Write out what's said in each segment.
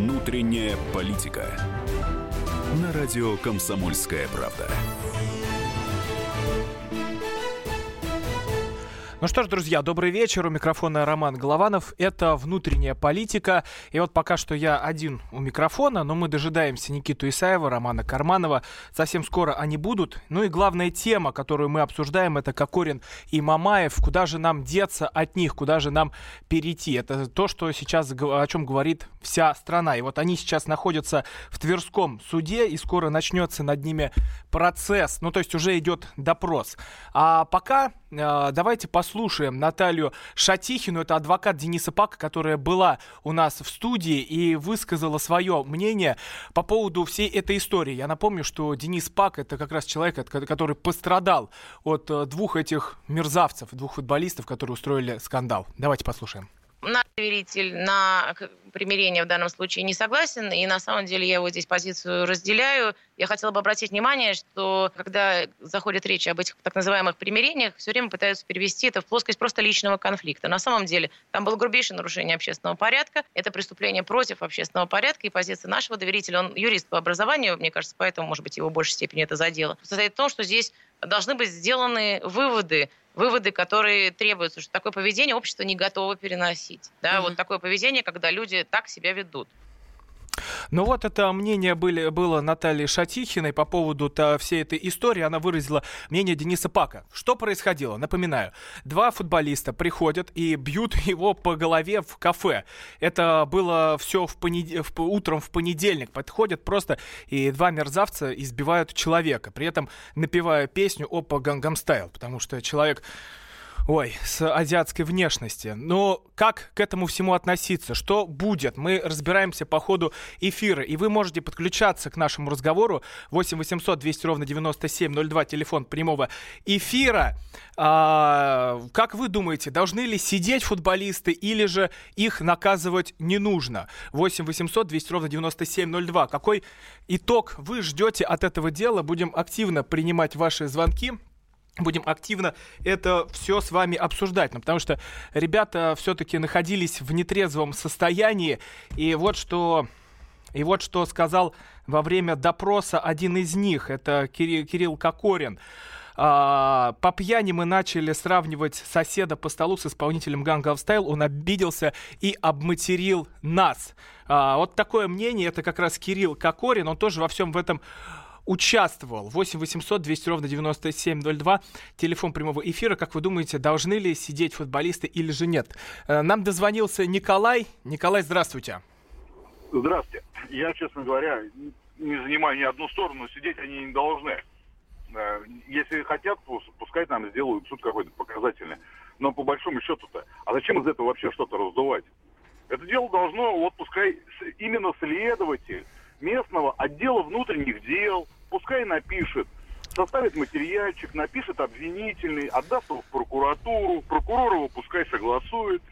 Внутренняя политика. На радио Комсомольская правда. Ну что ж, друзья, добрый вечер. У микрофона Роман Голованов. Это «Внутренняя политика». И вот пока что я один у микрофона, но мы дожидаемся Никиту Исаева, Романа Карманова. Совсем скоро они будут. Ну и главная тема, которую мы обсуждаем, это Кокорин и Мамаев. Куда же нам деться от них? Куда же нам перейти? Это то, что сейчас, о чем говорит вся страна. И вот они сейчас находятся в Тверском суде, и скоро начнется над ними процесс. Ну, то есть уже идет допрос. А пока э, давайте послушаем Наталью Шатихину, это адвокат Дениса Пака, которая была у нас в студии и высказала свое мнение по поводу всей этой истории. Я напомню, что Денис Пак это как раз человек, который пострадал от э, двух этих мерзавцев, двух футболистов, которые устроили скандал. Давайте послушаем наш доверитель на примирение в данном случае не согласен, и на самом деле я его здесь позицию разделяю. Я хотела бы обратить внимание, что когда заходит речь об этих так называемых примирениях, все время пытаются перевести это в плоскость просто личного конфликта. На самом деле там было грубейшее нарушение общественного порядка, это преступление против общественного порядка, и позиция нашего доверителя, он юрист по образованию, мне кажется, поэтому, может быть, его в большей степени это задело, состоит в том, что здесь должны быть сделаны выводы выводы, которые требуются, что такое поведение общество не готово переносить. Да, mm-hmm. вот такое поведение, когда люди так себя ведут. Ну вот это мнение были, было Натальи Шатихиной по поводу всей этой истории. Она выразила мнение Дениса Пака. Что происходило? Напоминаю, два футболиста приходят и бьют его по голове в кафе. Это было все в понед... в... утром в понедельник. Подходят просто и два мерзавца избивают человека. При этом напевая песню «Опа Гангам Стайл», потому что человек Ой, с азиатской внешности. Но как к этому всему относиться? Что будет? Мы разбираемся по ходу эфира. И вы можете подключаться к нашему разговору. 8 800 200 ровно 9702, телефон прямого эфира. А, как вы думаете, должны ли сидеть футболисты или же их наказывать не нужно? 8 800 200 ровно 9702. Какой итог вы ждете от этого дела? Будем активно принимать ваши звонки будем активно это все с вами обсуждать. Ну, потому что ребята все-таки находились в нетрезвом состоянии. И вот что... И вот что сказал во время допроса один из них, это Кирилл, Кирилл Кокорин. А, по пьяни мы начали сравнивать соседа по столу с исполнителем Gangnam Style. Он обиделся и обматерил нас. А, вот такое мнение, это как раз Кирилл Кокорин. Он тоже во всем в этом участвовал. 8 800 200 ровно 9702. Телефон прямого эфира. Как вы думаете, должны ли сидеть футболисты или же нет? Э, нам дозвонился Николай. Николай, здравствуйте. Здравствуйте. Я, честно говоря, не занимаю ни одну сторону, сидеть они не должны. Э, если хотят, пускай нам сделают суд какой-то показательный. Но по большому счету-то, а зачем из этого вообще что-то раздувать? Это дело должно, вот пускай именно следователь местного отдела внутренних дел, пускай напишет, составит материальчик, напишет обвинительный, отдаст его в прокуратуру, прокурор его пускай согласует,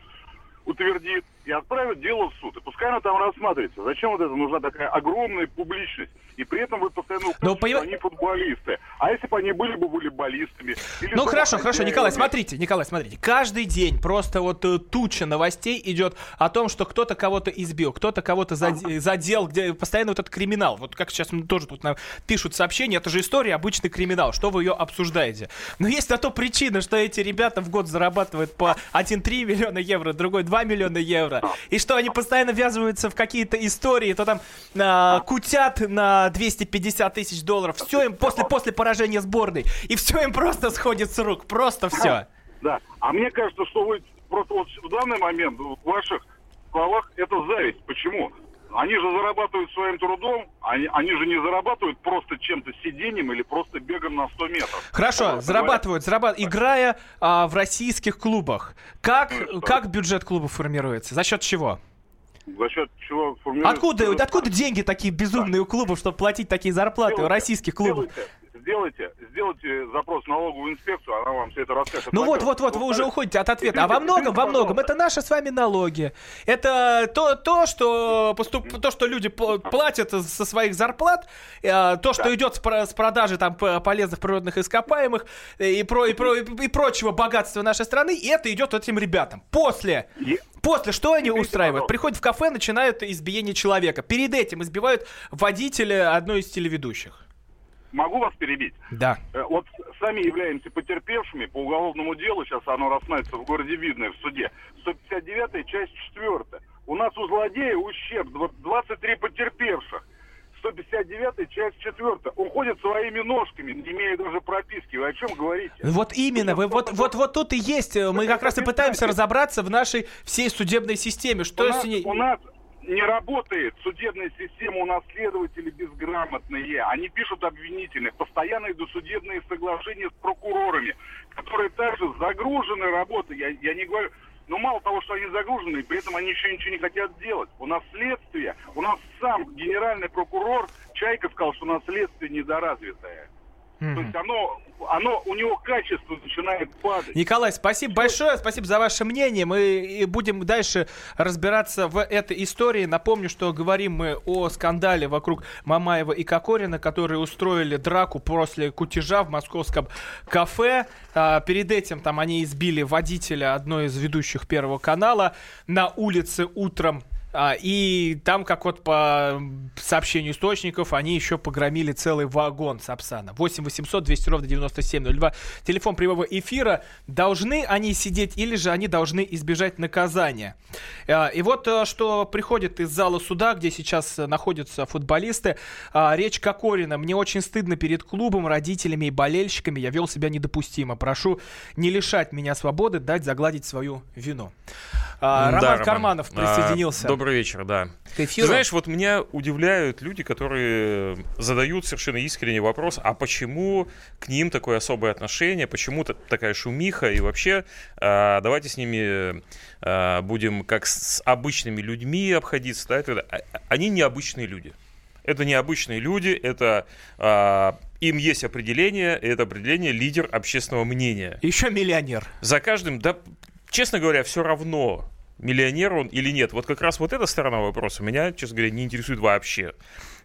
утвердит и отправит дело в суд. И пускай оно там рассматривается. Зачем вот это нужна такая огромная публичность? И при этом вы постоянно указываете, Но, поним... что они футболисты. А если бы они были бы волейболистами? ну хорошо, хорошо, Николай, смотрите, Николай, смотрите. Каждый день просто вот э, туча новостей идет о том, что кто-то кого-то избил, кто-то кого-то заде- задел, где постоянно вот этот криминал. Вот как сейчас тоже тут нам пишут сообщения, это же история, обычный криминал. Что вы ее обсуждаете? Но есть на то причина, что эти ребята в год зарабатывают по 1,3 миллиона евро, другой 2 миллиона евро. И что они постоянно ввязываются в какие-то истории, то там э, кутят на 250 тысяч долларов. Все им после, после поражения сборной. И все им просто сходит с рук. Просто все. Да. А мне кажется, что вы просто вот в данный момент в ваших словах это зависть. Почему? Они же зарабатывают своим трудом, они, они же не зарабатывают просто чем-то сидением или просто бегом на 100 метров. Хорошо, вот, зарабатывают, зарабатывают, играя а, в российских клубах. Как, ну, как бюджет клуба формируется? За счет чего? За счет чего формируется? Откуда, откуда деньги такие безумные да. у клубов, чтобы платить такие зарплаты сделайте, у российских клубов? Сделайте, сделайте, сделайте запрос в налоговую инспекцию, она вам все это расскажет. Ну вот, вот, вот, вы уже уходите от ответа. А во многом, во многом, это наши с вами налоги. Это то, то что, поступ, то, что люди платят со своих зарплат, э, то, что идет с продажи там полезных природных ископаемых и, про, и, про, и прочего богатства нашей страны, и это идет этим ребятам. После После что они устраивают? Приходят в кафе, начинают избиение человека. Перед этим избивают водителя одной из телеведущих. Могу вас перебить? Да. Э, вот сами являемся потерпевшими по уголовному делу, сейчас оно рассматривается в городе Видное в суде. 159 часть 4. У нас у злодея ущерб 23 потерпевших. 159 часть 4. Он ходит своими ножками, не имея даже прописки. Вы о чем говорите? Вот именно, вы, вот, вот, вот тут и есть. Э, мы как раз и пытаемся разобраться в нашей всей судебной системе. Что у, нас, у нас не работает судебная система, у нас следователи безграмотные. Они пишут обвинительных, постоянно идут судебные соглашения с прокурорами, которые также загружены работой. Я, я не говорю... Но мало того, что они загружены, при этом они еще ничего не хотят делать. У нас следствие, у нас сам генеральный прокурор Чайка сказал, что у нас следствие недоразвитое. Mm-hmm. То есть оно, оно, у него качество начинает падать. Николай, спасибо Что? большое, спасибо за ваше мнение. Мы будем дальше разбираться в этой истории. Напомню, что говорим мы о скандале вокруг Мамаева и Кокорина, которые устроили драку после кутежа в московском кафе. А, перед этим там они избили водителя одной из ведущих Первого канала на улице утром и там, как вот по сообщению источников, они еще погромили целый вагон Сапсана. 8 800 200 ровно 9702. Телефон прямого эфира. Должны они сидеть или же они должны избежать наказания? А, и вот э, что приходит из зала суда, где сейчас находятся футболисты. А, речь Кокорина. Мне очень стыдно перед клубом, родителями и болельщиками. Я вел себя недопустимо. Прошу не лишать меня свободы, дать загладить свою вину. Роман да, Карманов присоединился. Добрый вечер, да. Ты знаешь, вот меня удивляют люди, которые задают совершенно искренний вопрос, а почему к ним такое особое отношение, почему такая шумиха, и вообще э, давайте с ними э, будем как с обычными людьми обходиться. Да? Это, а, они необычные люди. Это необычные люди, это э, им есть определение, и это определение лидер общественного мнения. Еще миллионер. За каждым, да, честно говоря, все равно, миллионер он или нет. Вот как раз вот эта сторона вопроса меня, честно говоря, не интересует вообще.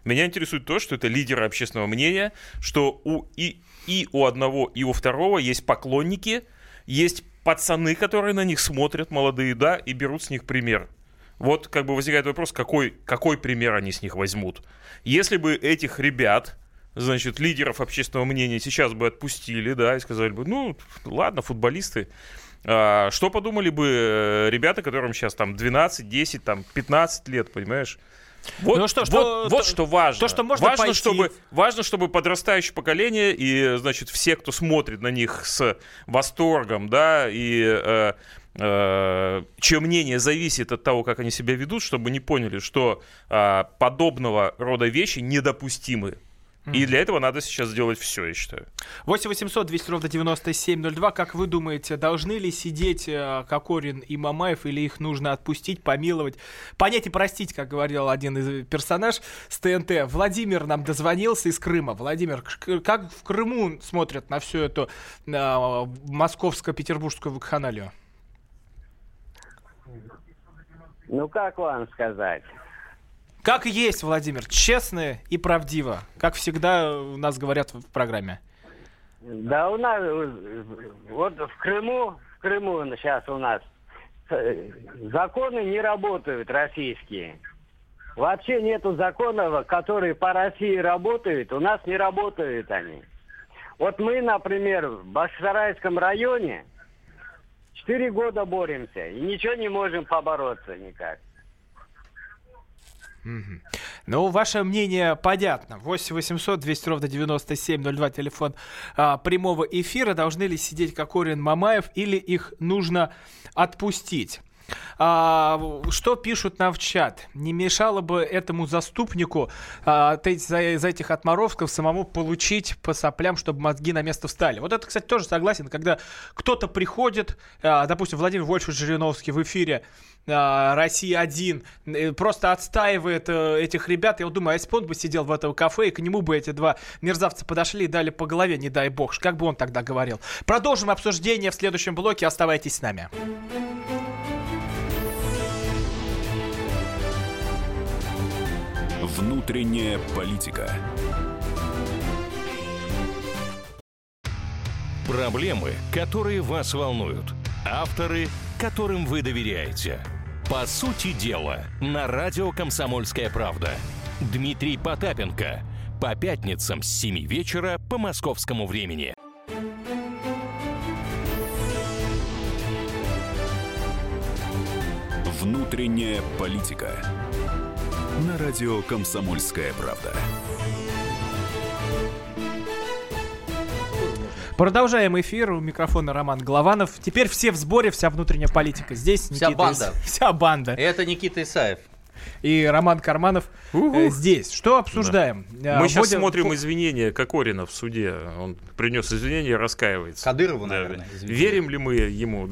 Меня интересует то, что это лидеры общественного мнения, что у и, и у одного, и у второго есть поклонники, есть пацаны, которые на них смотрят, молодые, да, и берут с них пример. Вот как бы возникает вопрос, какой, какой пример они с них возьмут. Если бы этих ребят, значит, лидеров общественного мнения сейчас бы отпустили, да, и сказали бы, ну, ладно, футболисты, что подумали бы э, ребята, которым сейчас там 12, 10, там 15 лет, понимаешь? Вот, ну, что, вот, что, вот то, что важно. То, что можно важно, пойти... чтобы, важно, чтобы подрастающее поколение и, значит, все, кто смотрит на них с восторгом, да, и э, э, чье мнение зависит от того, как они себя ведут, чтобы не поняли, что э, подобного рода вещи недопустимы. И для этого надо сейчас сделать все, я считаю. 8 800 200 ровно 9702. Как вы думаете, должны ли сидеть э, Кокорин и Мамаев, или их нужно отпустить, помиловать, понять и простить, как говорил один из персонаж с ТНТ? Владимир нам дозвонился из Крыма. Владимир, как в Крыму смотрят на всю эту э, московско-петербургскую вакханалию? Ну, как вам сказать? Как есть, Владимир, честно и правдиво, как всегда у нас говорят в программе. Да, у нас вот в Крыму, в Крыму сейчас у нас э, законы не работают российские. Вообще нету законов, которые по России работают, у нас не работают они. Вот мы, например, в Башсарайском районе четыре года боремся и ничего не можем побороться никак. Ну, ваше мнение понятно. 8 800 200 ровно 9702, телефон а, прямого эфира. Должны ли сидеть Кокорин Мамаев или их нужно отпустить? А, что пишут нам в чат? Не мешало бы этому заступнику а, за, за этих отморозков самому получить по соплям, чтобы мозги на место встали. Вот это, кстати, тоже согласен, когда кто-то приходит, а, допустим, Владимир Вольфович Жириновский в эфире, Россия один э, просто отстаивает э, этих ребят. Я вот думаю, а он бы сидел в этом кафе, и к нему бы эти два мерзавца подошли и дали по голове, не дай бог, как бы он тогда говорил. Продолжим обсуждение в следующем блоке. Оставайтесь с нами. Внутренняя политика. Проблемы, которые вас волнуют. Авторы, которым вы доверяете. По сути дела, на радио «Комсомольская правда». Дмитрий Потапенко. По пятницам с 7 вечера по московскому времени. Внутренняя политика. На радио «Комсомольская правда». Продолжаем эфир. У микрофона Роман Голованов. Теперь все в сборе, вся внутренняя политика. Здесь Вся Никита банда. Ис- Вся банда. Это Никита Исаев. И Роман Карманов э, здесь. Что обсуждаем? Э, Мы сейчас вводим- смотрим извинения Кокорина в суде. Он принес извинения и раскаивается. Кадырову, Да. наверное, извините. Верим ли мы ему,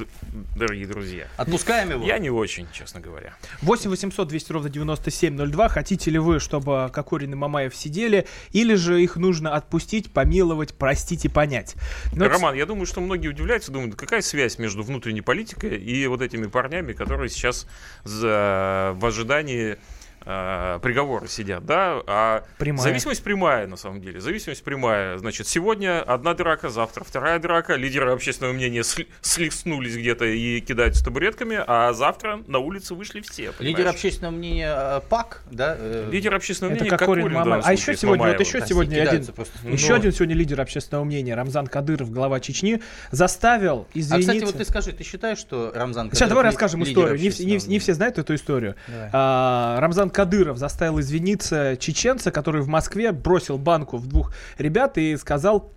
дорогие друзья? Отпускаем его? Я не очень, честно говоря. 8 800 200 ровно 9702. Хотите ли вы, чтобы Кокорин и Мамаев сидели? Или же их нужно отпустить, помиловать, простить и понять? Ну, это- Роман, я думаю, что многие удивляются, думают, какая связь между внутренней политикой и вот этими парнями, которые сейчас за, в ожидании 你 э, приговора сидят, да? А Прямая. зависимость прямая, на самом деле. Зависимость прямая. Значит, сегодня одна драка, завтра вторая драка. Лидеры общественного мнения слеснулись где-то и кидаются табуретками, а завтра на улицу вышли все. Лидер понимаешь? общественного мнения э, ПАК, да? э, Лидер общественного Это мнения Кокорин, Кокорин, Мамаев. данном А еще сегодня, вот еще да, сегодня один, просто. еще один сегодня лидер общественного мнения, Рамзан Кадыров, глава Чечни, заставил А, извиниться... кстати, вот ты скажи, ты считаешь, что Рамзан Сейчас Кадыров давай ли- расскажем лидер историю. Не, не не все знают эту историю. Давай. А, Рамзан Кадыров заставил извиниться чеченца, который в Москве бросил банку в двух ребят и сказал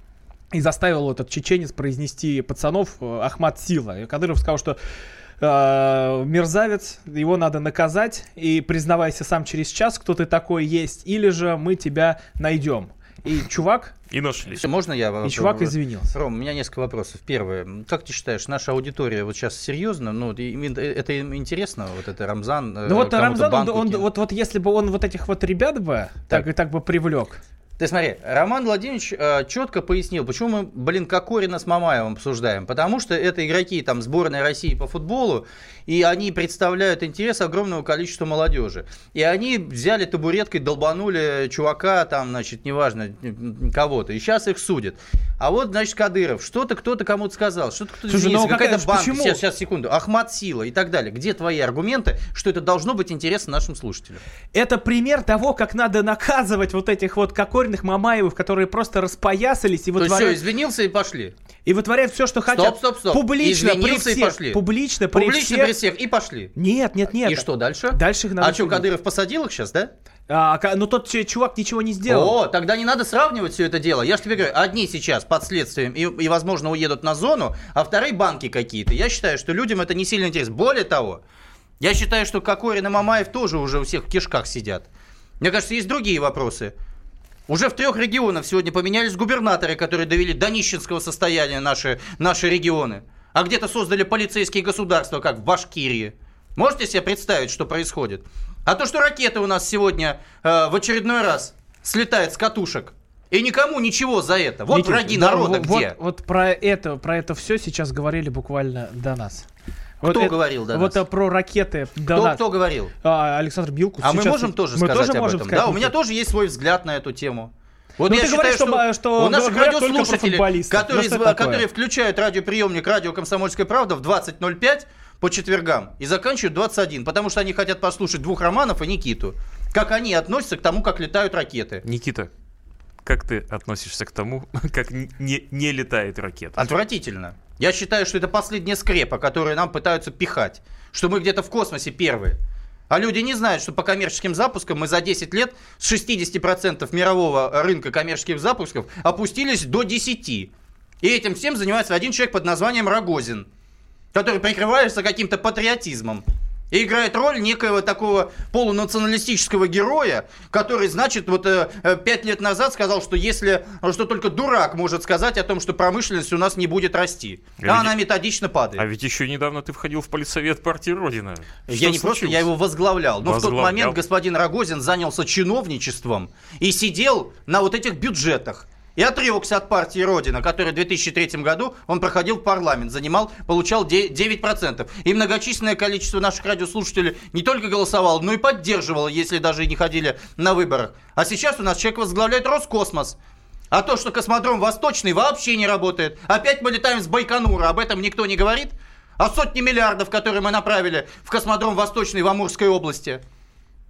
и заставил этот чеченец произнести пацанов э, Ахмад Сила. И Кадыров сказал, что э, мерзавец, его надо наказать, и признавайся сам через час, кто ты такой есть, или же мы тебя найдем. И чувак, И нашли. Всё, Можно я... и чувак извинился. Ром, у меня несколько вопросов. Первое. Как ты считаешь, наша аудитория вот сейчас серьезно? Ну, это им интересно? Вот это Рамзан? э, Ну вот Рамзан, он, он- вот, вот если бы он вот этих вот ребят бы так, Так. и так бы привлек, Ты смотри, Роман Владимирович э, четко пояснил, почему мы, блин, Кокорина с Мамаевым обсуждаем. Потому что это игроки там сборной России по футболу, и они представляют интерес огромного количества молодежи. И они взяли табуреткой, долбанули чувака, там, значит, неважно, кого-то, и сейчас их судят. А вот, значит, Кадыров, что-то кто-то кому-то сказал, что-то кто-то Слушай, ну какая-то банка, почему? сейчас, сейчас, секунду, Ахмат Сила и так далее. Где твои аргументы, что это должно быть интересно нашим слушателям? Это пример того, как надо наказывать вот этих вот кокориных Мамаевых, которые просто распоясались и То есть все, извинился и пошли. И вытворяют все, что хотят. стоп, стоп. Публично, при Извинился и всех. пошли. Публично, при Публично всех. при всех и пошли. Нет, нет, нет. И что дальше? Дальше их надо А что. Кадыров посадил их сейчас, да? А, ну тот чувак ничего не сделал. О, тогда не надо сравнивать все это дело. Я же тебе говорю, одни сейчас под следствием и, и, возможно, уедут на зону, а вторые банки какие-то. Я считаю, что людям это не сильно интересно. Более того, я считаю, что Кокорин и Мамаев тоже уже у всех в кишках сидят. Мне кажется, есть другие вопросы. Уже в трех регионах сегодня поменялись губернаторы, которые довели до нищенского состояния наши, наши регионы. А где-то создали полицейские государства, как в Башкирии. Можете себе представить, что происходит? А то, что ракеты у нас сегодня э, в очередной раз слетают с катушек, и никому ничего за это. Вот Никит, враги да, народа вот, где. Вот, вот про это, про это все сейчас говорили буквально до нас. Вот Кто это- говорил до Вот нас? про ракеты Кто, нас. кто говорил? А, Александр Билкус. А мы можем тоже мы сказать тоже об можем этом. сказать, Да, у меня тоже есть свой взгляд на эту тему. Вот Ну, я ты говоришь, считаю, что, что, что у наших радиослушателей, которые, Ну, такое? которые включают радиоприемник радио «Комсомольская правда» в 20.05 по четвергам и заканчивают 21, потому что они хотят послушать двух Романов и Никиту. Как они относятся к тому, как летают ракеты. Никита, как ты относишься к тому, как не, не летает ракета? Отвратительно. Я считаю, что это последняя скрепа, которую нам пытаются пихать. Что мы где-то в космосе первые. А люди не знают, что по коммерческим запускам мы за 10 лет с 60% мирового рынка коммерческих запусков опустились до 10. И этим всем занимается один человек под названием Рогозин. который прикрывается каким-то патриотизмом. И играет роль некоего такого полунационалистического героя, который, значит, вот э, э, пять лет назад сказал, что если, что только дурак может сказать о том, что промышленность у нас не будет расти. А А, ведь- она методично падает. А ведь еще недавно ты входил в политсовет партии Родина. Я Что не просто, я его возглавлял. Но в тот Возглавлял. момент господин Рогозин занялся чиновничеством и сидел на вот этих бюджетах. И отрекся от партии Родина, которая в 2003 году он проходил в парламент, занимал, получал де- 9%. И многочисленное количество наших радиослушателей не только голосовало, но и поддерживало, если даже и не ходили на выборах. А сейчас у нас человек возглавляет Роскосмос. А то, что космодром Восточный вообще не работает. Опять мы летаем с Байконура, об этом никто не говорит. А сотни миллиардов, которые мы направили в космодром Восточный в Амурской области,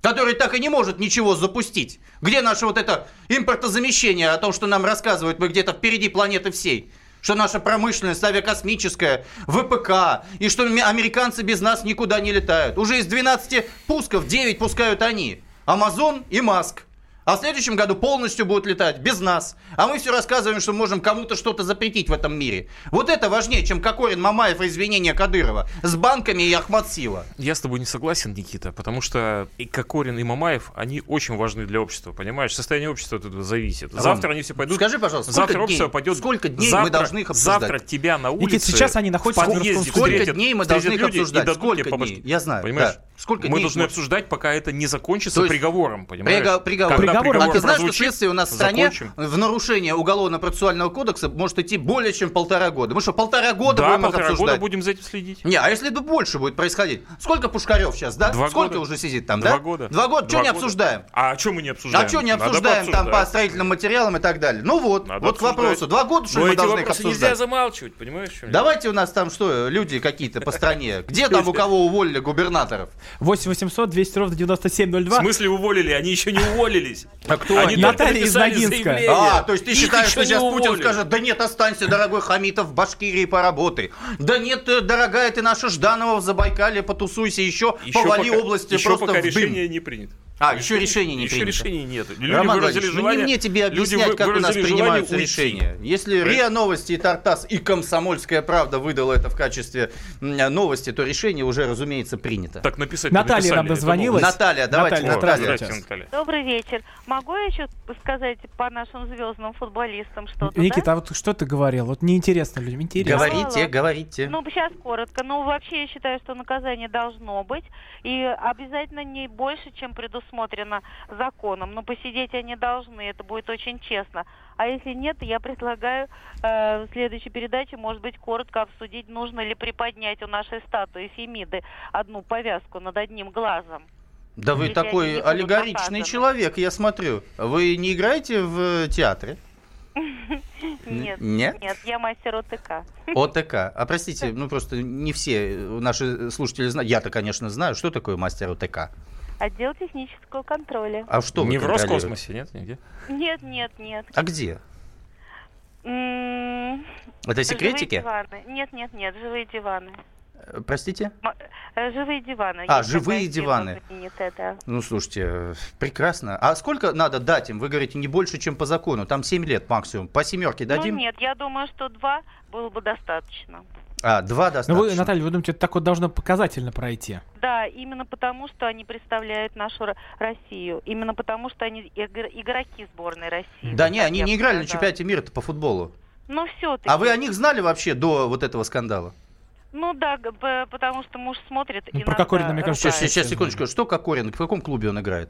который так и не может ничего запустить. Где наше вот это импортозамещение о том, что нам рассказывают, мы где-то впереди планеты всей? Что наша промышленность авиакосмическая, ВПК, и что американцы без нас никуда не летают. Уже из 12 пусков 9 пускают они. Амазон и Маск. А в следующем году полностью будут летать без нас. А мы все рассказываем, что можем кому-то что-то запретить в этом мире. Вот это важнее, чем Кокорин, Мамаев и извинения Кадырова. С банками и Ахмадсила. Я с тобой не согласен, Никита, потому что и Кокорин, и Мамаев, они очень важны для общества, понимаешь? Состояние общества от этого зависит. Завтра они все пойдут... Скажи, пожалуйста, сколько завтра общество дней- пойдет... сколько дней завтра, мы должны их обсуждать? Завтра тебя на улице... Никит, сейчас они находятся в подъезде Сколько встретят- дней мы должны их обсуждать? Сколько дней? Я знаю, Понимаешь? да. Сколько мы дней должны мы- обсуждать, пока это не закончится приговором, понимаешь? Приго- приговор. Приговор, А ты знаешь, что прозвучит, следствие у нас в стране закончим. в нарушение Уголовно-процессуального кодекса может идти более чем полтора года. Мы что, полтора года Да, будем их полтора года обсуждать? будем за этим следить. Не, а если бы больше будет происходить? Сколько Пушкарев сейчас, да? Два Сколько года. уже сидит там, Два да? года. Два года. Что Два не года. обсуждаем? А что мы не обсуждаем? А что не обсуждаем там по строительным материалам и так далее? Ну вот, Надо вот к вопросу. Два года, что Но мы должны их обсуждать? нельзя замалчивать, понимаешь? что ли? Давайте у нас там что, люди какие-то по стране. Где там у кого уволили губернаторов? 8 800 200 ровно В 9702. смысле уволили? Они еще не уволились. А кто Они Наталья из Ногинска. А, то есть ты Их считаешь, что сейчас Путин уволили. скажет, да нет, останься, дорогой Хамитов, в Башкирии поработай. Да нет, э, дорогая ты наша Жданова в Забайкале, потусуйся еще, Еще повали пока- области еще просто пока в дым. решение не принято. А, еще решение не еще принято. решения нет. Люди Роман выразили ну не желание. мне тебе объяснять, как у нас принимаются решения. Если РИА Новости и Тартас и Комсомольская правда выдала это в качестве новости, то решение уже, разумеется, принято. Так написать Наталья нам дозвонилась. Наталья, давайте, Наталья, Наталья. Здравствуйте, Наталья. Добрый вечер. Могу я еще сказать по нашим звездным футболистам что-то, Никита, да? а вот что ты говорил? Вот неинтересно людям, интересно. Говорите, Мало. говорите. Ну, сейчас коротко. Ну, вообще, я считаю, что наказание должно быть. И обязательно не больше, чем предусмотрено законом. Но посидеть они должны. Это будет очень честно. А если нет, я предлагаю э, в следующей передаче, может быть, коротко обсудить, нужно ли приподнять у нашей статуи Фемиды одну повязку над одним глазом. Да вы такой наказаны. человек, я смотрю. Вы не играете в э, театре? Нет, Нет? нет, я мастер ОТК. ОТК. А простите, ну просто не все э, наши слушатели знают. Я-то, конечно, знаю, что такое мастер ОТК. Отдел технического контроля. А что Не в? Роскосмосе, нет? Нигде? Нет, нет, нет. А где? М, Это Живые секретики? диваны. Нет, нет, нет, живые диваны. Э, Простите? Э, Живые диваны. А, Есть живые диваны. знаменитая, да. Ну, слушайте, прекрасно. А сколько надо дать им? Вы говорите, не больше, чем по закону. Там 7 лет максимум. По семерке дадим? Ну нет, я думаю, что два было бы достаточно. А, два Ну достаточно. вы, Наталья, вы думаете, это так вот должно показательно пройти? Да, именно потому, что они представляют нашу Ро- Россию. Именно потому, что они игр- игроки сборной России. Да не, они не играли на чемпионате мира по футболу. Ну все-таки. А вы о них знали вообще до вот этого скандала? Ну да, потому что муж смотрит Ну, и про Кокорина, мне кажется, Сейчас, сейчас, секундочку. Что Кокорин? В каком клубе он играет?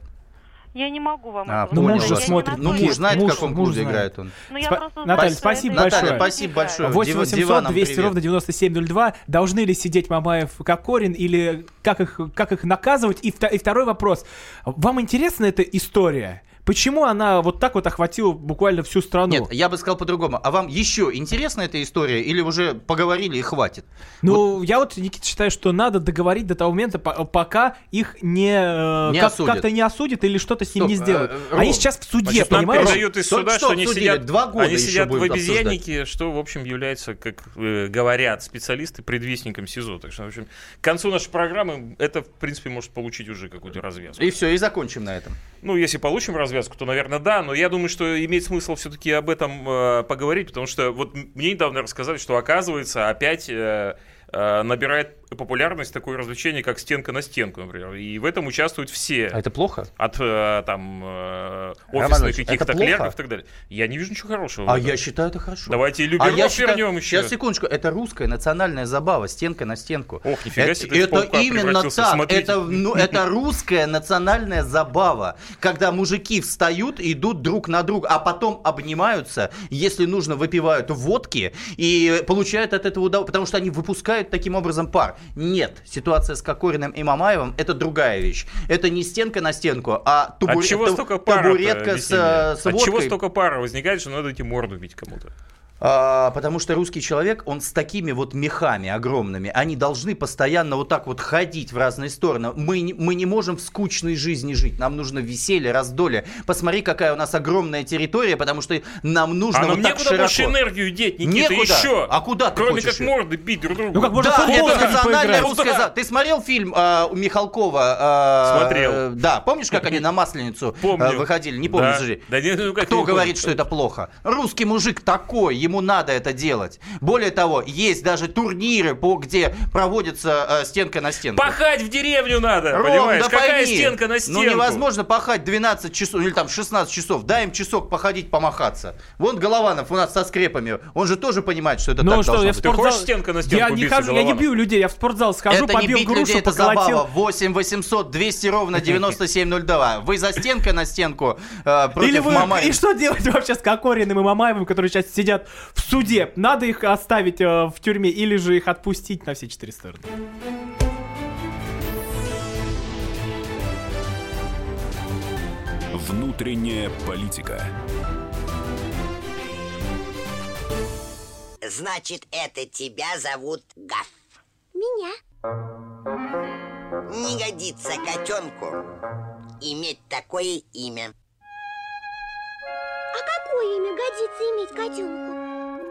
Я не могу вам А, этого Ну, муж же смотрит. Ну, муж знает, Муж- в каком клубе играет он. Ну, я просто Наталья, спасибо большое. Наталья, спасибо большое. 8 Дива- 800 диваном 200 привет. ровно 9702. Должны ли сидеть Мамаев как Корин или как их, как их наказывать? И, и второй вопрос. Вам интересна эта история? Почему она вот так вот охватила буквально всю страну? Нет, я бы сказал по-другому. А вам еще интересна эта история или уже поговорили и хватит? Ну, я вот, Никита, считаю, что надо договорить до того момента, по- пока их не, э, Не как, как-то не осудят или что-то с ним Стоп, не сделают. э, Они сейчас в суде, Значит, нам понимаешь? передают из суда, что что они сидят, два года они сидят в будут обсуждать. обезьяннике, что, в общем, является, как э, говорят специалисты, предвестником СИЗО. Так что, в общем, к концу нашей программы это, в принципе, может получить уже какую-то развязку. И все, и закончим на этом. Ну, если получим развязку, то, наверное, да. Но я думаю, что имеет смысл все-таки об этом э, поговорить, потому что вот мне недавно рассказали, что, оказывается, опять э, э, набирает популярность такое развлечение, как стенка на стенку, например. И в этом участвуют все. А это плохо? От э, там э, офисных каких-то это клерков и так далее. Я не вижу ничего хорошего. А я считаю это хорошо. Давайте и А Люберов я считаю- вернем еще. Сейчас, секундочку. Это русская национальная забава, стенка на стенку. Ох, нифига это, себе, это полка именно так. смотрите. Это, ну, это русская национальная забава, когда мужики встают, идут друг на друга, а потом обнимаются, если нужно, выпивают водки и получают от этого удовольствие, потому что они выпускают таким образом пар. Нет, ситуация с Кокориным и Мамаевым это другая вещь. Это не стенка на стенку, а табуре- От чего таб- столько пара? табуретка с, э, с От чего водкой. столько пара возникает, что надо идти морду бить кому-то? А, потому что русский человек, он с такими вот мехами огромными, они должны постоянно вот так вот ходить в разные стороны. Мы, не- мы не можем в скучной жизни жить, нам нужно веселье, раздолье. Посмотри, какая у нас огромная территория, потому что нам нужно а нам вот так некуда широко. больше энергию деть, Никита, Некуда. еще. А куда ты Кроме хочешь как морды бить друг другу. Ну как можно Да, футбол это национальная русская Да. за- Ты смотрел фильм а, у Михалкова? а, Смотрел. э, Да, помнишь, как они на Масленицу Помню. а, выходили? Не помню, Да. Да не, ну как Кто говорит, помню? что это плохо? Русский мужик такой, ему надо это делать. Более того, есть даже турниры, по, где проводится э, стенка на стенку. Пахать в деревню надо, Ром, понимаешь? да Какая пойми, стенка на стенку? Ну невозможно пахать 12 часов или там 16 часов. Дай им часок походить, помахаться. Вон Голованов у нас со скрепами. Он же тоже понимает, что это Ну так что, должно я в быть. Ты спортзал... хочешь стенка на стенку я не, хожу, я не бью людей, я в спортзал схожу, это не побил бить грушу, людей, это поколотил. забава. 8 800 200 ровно 9702. Вы за стенкой на стенку э, против Или вы, Мамаева. и что делать вообще с Кокориным и Мамаевым, которые сейчас сидят в суде? Надо их оставить э, в тюрьме или же их отпустить на все четыре стороны? Внутренняя политика. Значит, это тебя зовут Гаф. Меня? Не годится котенку иметь такое имя. А какое имя годится иметь котенку?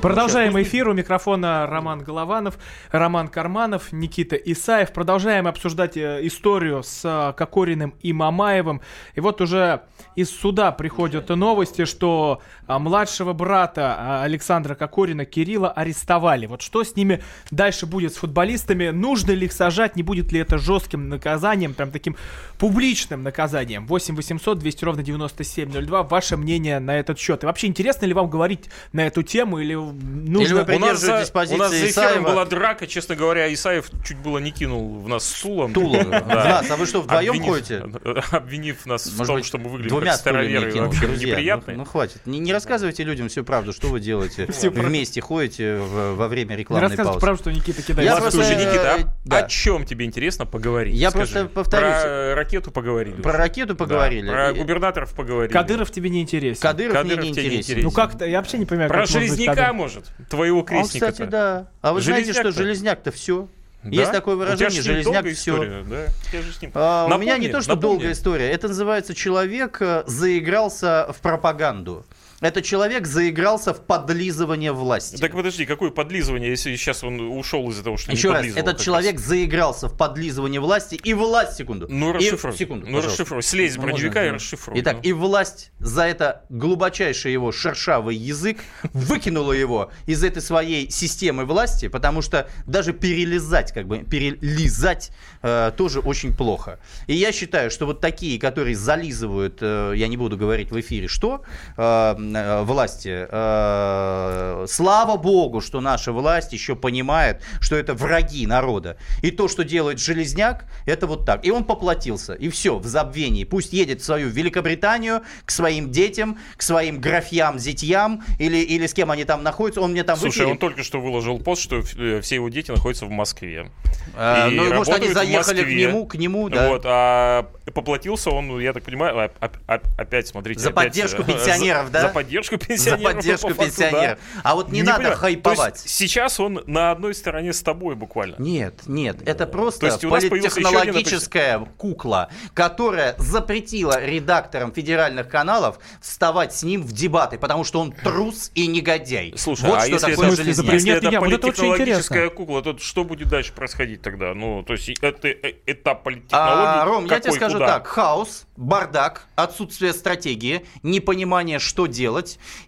Продолжаем эфир. У микрофона Роман Голованов, Роман Карманов, Никита Исаев. Продолжаем обсуждать э, историю с э, Кокориным и Мамаевым. И вот уже из суда приходят новости, что а, младшего брата Александра Кокорина Кирилла арестовали. Вот что с ними дальше будет с футболистами? Нужно ли их сажать? Не будет ли это жестким наказанием, прям таким публичным наказанием? 8 800 200 ровно 9702. Ваше мнение на этот счет. И вообще, интересно ли вам говорить на эту тему или нужно... вы У нас, за, придерживаетесь позиции у нас за эфиром была драка, честно говоря, Исаев чуть было не кинул в нас стулом. Тулом. Да. В нас. А вы что, вдвоем Обвинив- ходите? Обвинив нас в Может том, быть, что мы выглядим двумя как староверы, кинул, вообще друзья. неприятные. Ну, ну, хватит. Не, не рассказывайте людям всю правду, что вы делаете. Вместе ходите в- во время Не рекламной рассказывайте паузы. правду, что Никита кидает. Я просто, слушай, Никита, э, а да. о чем тебе интересно поговорить? Я Скажи. просто повторюсь. Про ракету поговорили. Про ракету Да, поговорили. Про губернаторов поговорили. Кадыров тебе не интересен. Кадыров, Кадыров мне не не интересен. Ну как-то, я вообще не понимаю, Про как Железняка. Может? Твоего крестника кстати, да. А вы знаете, что Железняк-то? все. Да? Есть такое У выражение, железняк все. история, да? Я же с ним- А, у Напомни, меня не то, что напомни. долгая история. Это называется человек э, заигрался в пропаганду. Это человек заигрался в подлизывание власти. Так подожди, какое подлизывание, если сейчас он ушел из-за того, что Еще не раз, подлизывал этот человек раз? заигрался в подлизывание власти и власть, секунду. Ну, И- расшифруй. секунду, Ну, пожалуйста. расшифруй. Слезь с Ну, броневика можно, и расшифруй. Итак, ну. и власть за это глубочайший его шершавый язык выкинула его из этой своей системы власти, потому что даже перелезать, как бы перелизать э, тоже очень плохо. И я считаю, что вот такие, которые зализывают, э, я не буду говорить в эфире, что э, власти, э, слава богу, что наша власть еще понимает, что это враги народа. И то, что делает Железняк, это вот так. И он поплатился. И все, в забвении. Пусть едет в свою Великобританию, к своим детям, к своим графьям, зятьям, или, или с кем они там находятся. Он мне там Слушай, он только что выложил пост, что э, все его дети находятся в Москве. А, И ну, может, они заехали к нему, к нему, да. Вот, а поплатился он, я так понимаю, оп- оп- оп- опять, смотрите, За опять, поддержку э, пенсионеров, да? За поддержку За пенсионеров. поддержку по факту, да. пенсионеров. А вот не, надо понимаю. То хайповать. есть сейчас он на одной стороне с тобой буквально. Нет, нет, это просто То есть у нас появился еще один политтехнологическая кукла, которая запретила редакторам федеральных каналов вставать с ним в дебаты, потому что он трус и негодяй. Слушай, вот а что если такое это, если Нет, это меня, вот это политтехнологическая кукла, то что будет дальше происходить тогда? Ну, то есть это э, этап А, политтехнологий Ром, я тебе какой, скажу куда? так, хаос, бардак, отсутствие стратегии, непонимание, что делать.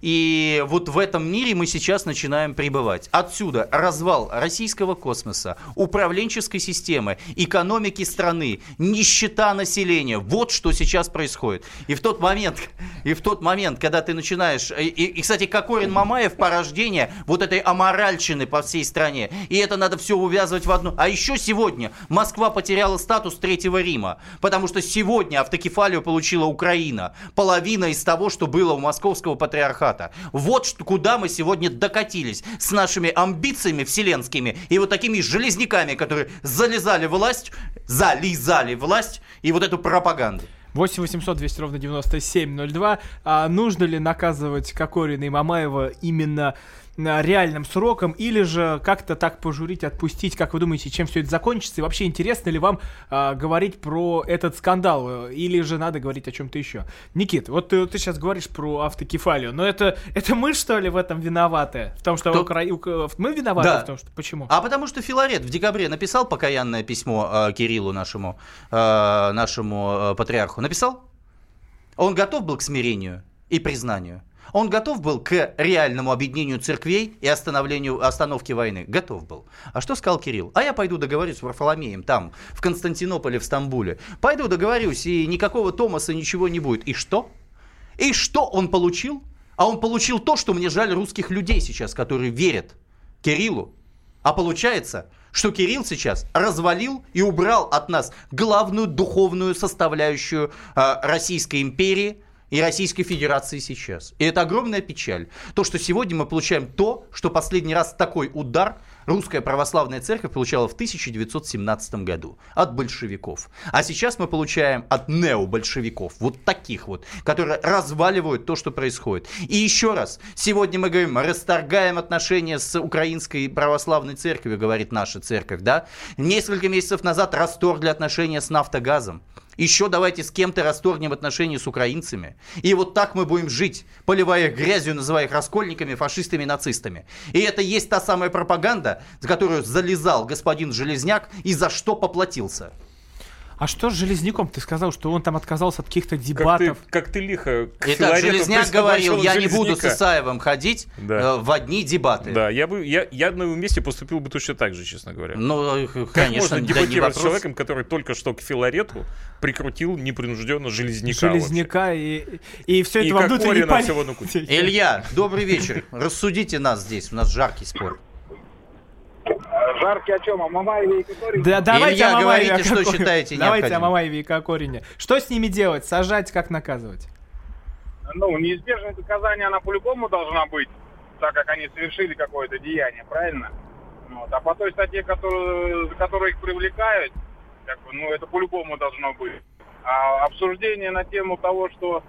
И вот в этом мире мы сейчас начинаем пребывать. Отсюда развал российского космоса, управленческой системы, экономики страны, нищета населения. Вот что сейчас происходит. И в тот момент, и в тот момент, когда ты начинаешь... И, и, кстати, Кокорин Мамаев порождение вот этой аморальщины по всей стране. И это надо все увязывать в одну. А еще сегодня Москва потеряла статус Третьего Рима. Потому что сегодня автокефалию получила Украина. Половина из того, что было у московского патриархата. Вот куда мы сегодня докатились. С нашими амбициями вселенскими и вот такими железняками, которые залезали власть, залезали власть и вот эту пропаганду. 8 800 200 ровно 9702. А нужно ли наказывать Кокорина и Мамаева именно реальным сроком или же как-то так пожурить, отпустить? Как вы думаете, чем все это закончится? И вообще интересно ли вам а, говорить про этот скандал? Или же надо говорить о чем-то еще? Никит, вот ты, ты сейчас говоришь про автокефалию, но это, это мы что ли в этом виноваты? В том, что Кто? Укра- мы виноваты Да. в том, что... Почему? А потому что Филарет в декабре написал покаянное письмо э, Кириллу, нашему, э, нашему э, патриарху. Написал? Он готов был к смирению и признанию. Он готов был к реальному объединению церквей и остановлению, остановке войны. Готов был. А что сказал Кирилл? А я пойду договорюсь с Варфоломеем там, в Константинополе, в Стамбуле. Пойду договорюсь, и никакого Томаса ничего не будет. И что? И что он получил? А он получил то, что мне жаль русских людей сейчас, которые верят Кириллу. А получается, что Кирилл сейчас развалил и убрал от нас главную духовную составляющую э, Российской империи и Российской Федерации сейчас. И это огромная печаль. То, что сегодня мы получаем то, что последний раз такой удар русская православная церковь получала в 1917 году от большевиков. А сейчас мы получаем от необольшевиков, вот таких вот, которые разваливают то, что происходит. И еще раз, сегодня мы говорим, расторгаем отношения с украинской православной церковью, говорит наша церковь, да? Несколько месяцев назад расторгли отношения с нафтогазом. Еще давайте с кем-то расторгнем отношения с украинцами. И вот так мы будем жить, поливая их грязью, называя их раскольниками, фашистами, нацистами. И это есть та самая пропаганда, за которую залезал господин Железняк и за что поплатился. А что с Железняком? Ты сказал, что он там отказался от каких-то Как ты, дебатов. как ты лихо к Итак, Железняк говорил, я не буду с Железняка». Исаевым ходить Да. э, в одни дебаты. Да, я бы, я, я на его месте поступил бы точно так же, честно говоря. Ну, э, Как конечно, можно да, не дебатировать с вопрос. человеком, который только что к Филарету прикрутил непринужденно Железняка вообще? Железняка и, и все И это во внутренней Кокорина памяти. всего на кучу. Илья, добрый вечер. Рассудите нас здесь, у нас жаркий спор. Жаркий о чем? О Мамаеве и Кокорине? Да, давайте Илья, о Мамаеве говорите, что Кокорине. считаете Давайте о. Мамаеве и Кокорине. Что с ними делать? Сажать, как наказывать? Ну, неизбежность наказания, она по-любому должна быть, так как они совершили какое-то деяние, правильно? Вот. А по той статье, которую, за которую их привлекают, как бы, ну, это по-любому должно быть. А обсуждение на тему того, что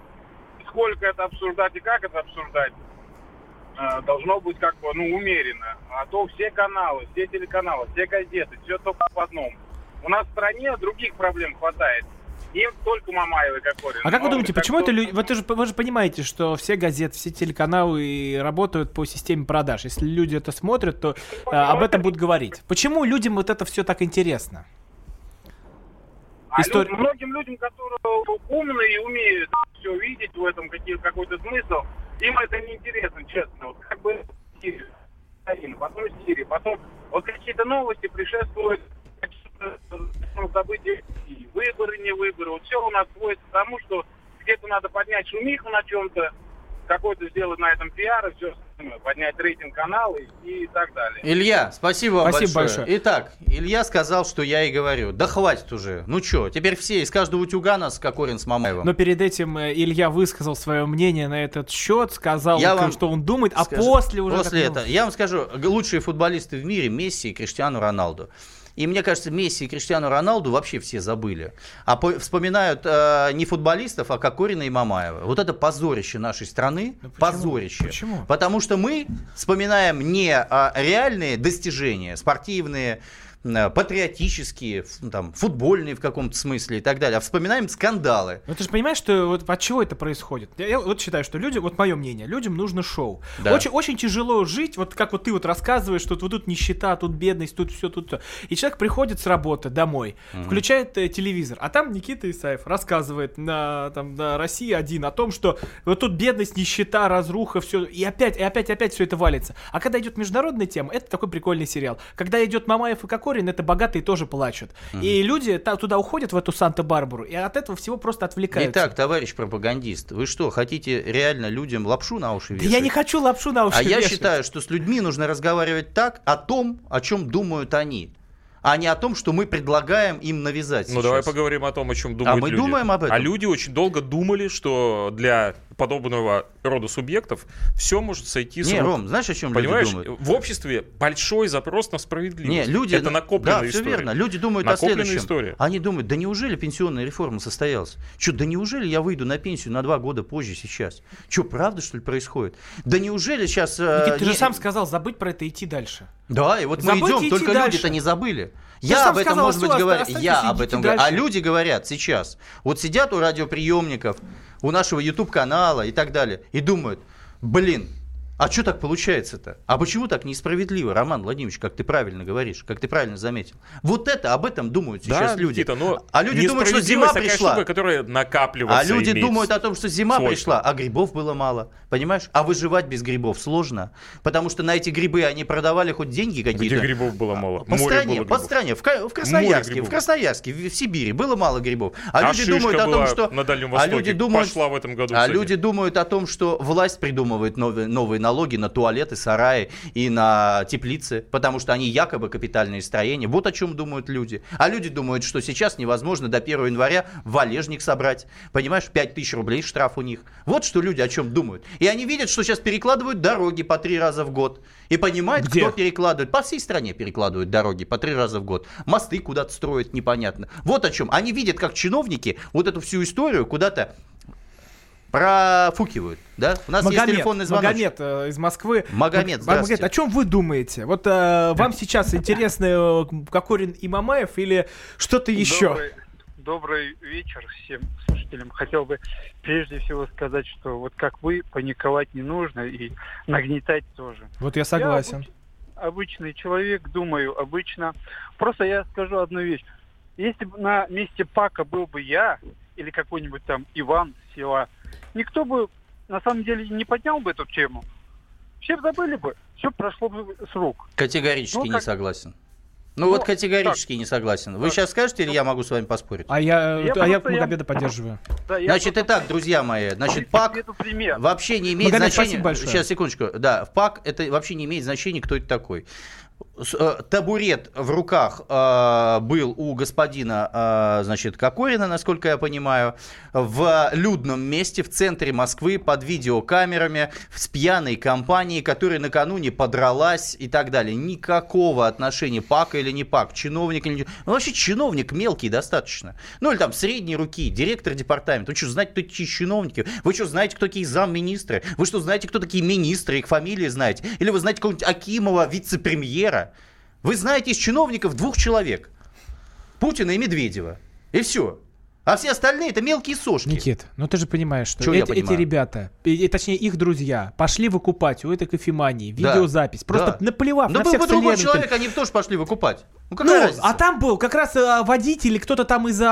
сколько это обсуждать и как это обсуждать, должно быть как бы, ну, умеренно. А то все каналы, все телеканалы, все газеты, все только в одном. У нас в стране других проблем хватает. Им только Мамаева и Кокорин. А как вы Ну, думаете, почему это люди... Вы, же, вы же понимаете, что все газеты, все телеканалы работают по системе продаж. Если люди это смотрят, то э, об этом будут говорить. Почему людям вот это все так интересно? А История- лю- многим людям, которые умные и умеют все видеть в этом какой-то смысл, им это не интересно, честно. Вот как бы Сирия, потом Сирия, потом вот какие-то новости предшествуют каким-то ну, выборы, не выборы. Вот все у нас сводится к тому, что где-то надо поднять шумиху на чем-то, какой-то сделать на этом пиар и все поднять рейтинг канала и, так далее. Илья, спасибо вам Спасибо большое. большое. Итак, Илья сказал, что я и говорю. Да хватит уже. Ну что, теперь все из каждого утюга нас Кокорин с Мамаевым. Но перед этим э, Илья высказал свое мнение на этот счет, сказал, Я вам что он думает, а Скажу- после уже... После этого. Я вам скажу, лучшие футболисты в мире Месси и Криштиану Роналду. И мне кажется, Месси и Криштиану Роналду вообще все забыли. А по- вспоминают э, не футболистов, а Кокорина и Мамаева. Вот это позорище нашей страны. Позорище. Почему? Потому что мы вспоминаем не а, реальные достижения, спортивные, патриотические, ф- ну, там, футбольные в каком-то смысле и так далее, а вспоминаем скандалы. Ну ты же понимаешь, что вот от чего это происходит? Я, я вот считаю, что люди, вот мое мнение, людям нужно шоу. Да. Очень, очень тяжело жить, вот как вот ты вот рассказываешь, что вот тут нищета, тут бедность, тут все, тут все. И человек приходит с работы домой, Мгм. включает э, телевизор, а там Никита Исаев рассказывает на, там, на России один о том, что вот тут бедность, нищета, разруха, все, и опять, и опять, и опять все это валится. А когда идет международная тема, это такой прикольный сериал. Когда идет Мамаев и Кокорин, это богатые тоже плачут. И люди та- туда уходят, в эту Санта-Барбару, и от этого всего просто отвлекаются. Итак, товарищ пропагандист, вы что, хотите реально людям лапшу на уши Да вешать? я не хочу лапшу на уши А я вешать. считаю, что с людьми нужно разговаривать так о том, о чем думают они, а не о том, что мы предлагаем им навязать. Ну, сейчас. давай поговорим о том, о чем думают мы люди. думаем об этом. А люди очень долго думали, что для подобного рода субъектов все может сойти с Не. Ром, знаешь, о чем люди Понимаешь, думают? в обществе большой запрос на справедливость. Не, люди, Это накопленная да, история. все верно. Люди думают Накопленная о следующем. история. Они думают, да неужели пенсионная реформа состоялась? Что, да неужели я выйду на пенсию на два года позже сейчас? Что, правда, что ли, происходит? Да неужели сейчас... э, Никит, ты же не- сам сказал забыть про это и идти дальше. Да, и вот Забыть мы идем, только люди-то не забыли. Я об этом, сказал, может быть, говорю. Я об этом говорю. А люди говорят сейчас. Вот сидят у радиоприемников, у нашего YouTube-канала и так далее, и думают, блин, а что так получается-то? А почему так несправедливо, Роман Владимирович, как ты правильно говоришь, как ты правильно заметил? Вот это, об этом думают сейчас да, люди. Никита, но а люди думают, что зима пришла. штука, которая накапливается. А люди думают о том, что зима свойства. пришла, а грибов было мало. Понимаешь? А выживать без грибов сложно. Потому что на эти грибы они продавали хоть деньги какие-то. Где грибов было мало? По Море стране, было по грибов. стране, в, в Красноярске, в Красноярске, в, в Сибири было мало грибов. А, А люди думают о том, что... на Дальнем а Востоке, люди думают, пошла в этом году, А люди думают о том, что власть придумывает новые, новые налоги на туалеты, сараи и на теплицы, потому что они якобы капитальные строения. Вот о чем думают люди. А люди думают, что сейчас невозможно до 1 января валежник собрать. Понимаешь, 5000 рублей штраф у них. Вот что люди о чем думают. И они видят, что сейчас перекладывают дороги по три раза в год. И понимают, Где? кто перекладывает. По всей стране перекладывают дороги по три раза в год. Мосты куда-то строят, непонятно. Вот о чем. Они видят, как чиновники вот эту всю историю куда-то профукивают. Да? У нас есть Магомед, телефонный звонок. Магомед э, из Москвы. Магомед, Маг- здравствуйте. о чем вы думаете? Вот э, вам сейчас интересны э, Кокорин и Мамаев или что-то еще? Добрый, добрый вечер всем слушателям. Хотел бы прежде всего сказать, что вот как вы, паниковать не нужно и нагнетать тоже. Вот я согласен. обыч- обычный человек, думаю, обычно. Просто я скажу одну вещь. Если бы на месте Пака был бы я или какой-нибудь там Иван села, никто бы на самом деле не поднял бы эту тему. Все бы забыли бы, все прошло бы с рук. Категорически Ну, не как- согласен. Ну, Ну, вот категорически не согласен. Вы сейчас скажете или я могу с вами поспорить? А я, Я а я просто- я- Магомеда поддерживаю. Да, я Значит, итак, друзья мои, значит, ПАК вообще не имеет Магомед, значения. спасибо большое. Сейчас, секундочку. Да, в ПАК это вообще не имеет значения, кто это такой. Э, Табурет в руках э, был у господина, э, значит, Кокорина, насколько я понимаю, в людном месте в центре Москвы под видеокамерами с пьяной компанией, которая накануне подралась и так далее. Никакого отношения ПАКа или не ПАК, чиновник или не... Ну, вообще чиновник мелкий достаточно. Ну, или там средней руки, директор департамента. Вы что, знаете, кто такие чиновники? Вы что, знаете, кто такие замминистры? Вы что, знаете, кто такие министры, их фамилии знаете? Или вы знаете какого-нибудь Акимова, вице-премьера? Вы знаете из чиновников двух человек. Путина и Медведева. И все. А все остальные это мелкие сошки. Никит, ну ты же понимаешь, что я эти, эти ребята, и- точнее их друзья, пошли выкупать у этой кофемании Да. видеозапись, просто Да. наплевав Ну, на был всех бы другой человек, они тоже пошли выкупать. Ну, Ну, какая разница? а там был как раз э, водитель или кто-то там из э,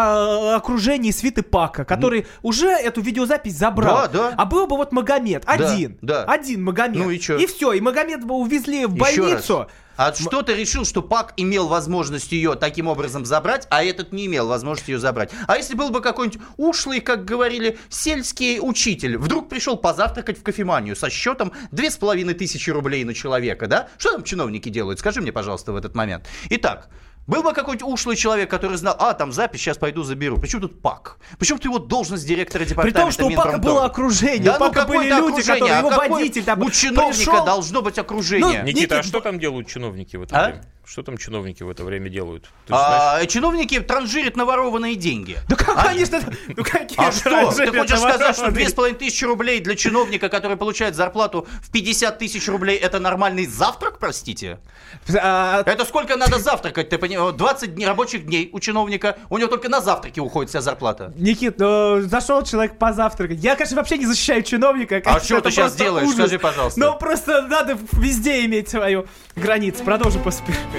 окружения свиты Пака, который уже эту видеозапись забрал. Да, да. А был бы вот Магомед, Да, один. да. Один Магомед. Ну и чё? И все, и Магомед бы увезли в больницу. А что ты решил, что ПАК имел возможность ее таким образом забрать, а этот не имел возможности ее забрать? А если был бы какой-нибудь ушлый, как говорили, сельский учитель, вдруг пришел позавтракать в кофеманию со счетом две с половиной тысячи рублей на человека, да? Что там чиновники делают? Скажи мне, пожалуйста, в этот момент. Итак, был бы какой-нибудь ушлый человек, который знал, а, там запись, сейчас пойду заберу. Почему тут ПАК? Почему ты его должность директора При департамента том, что у Пака было окружение, Да у Пака ну были люди, окружение, которые, а его водитель там У чиновника пришел- должно быть окружение. Никита, а что там делают чиновники в это А? время? Что там чиновники в это время делают? А, чиновники транжирят наворованные деньги. Да как А- они что Ну какие А что? Ты хочешь сказать, что наворованные? 2500 рублей для чиновника, который получает зарплату в 50 тысяч рублей, это нормальный завтрак, простите? А, Это сколько надо завтракать, ты понимаешь? 20 дней, рабочих дней у чиновника, у него только на завтраки уходит вся зарплата. Никит, ну зашел человек позавтракать. Я, конечно, вообще не защищаю чиновника. А что ты сейчас делаешь? ужас. Скажи, пожалуйста. Ну просто надо везде иметь свою границу. Продолжим после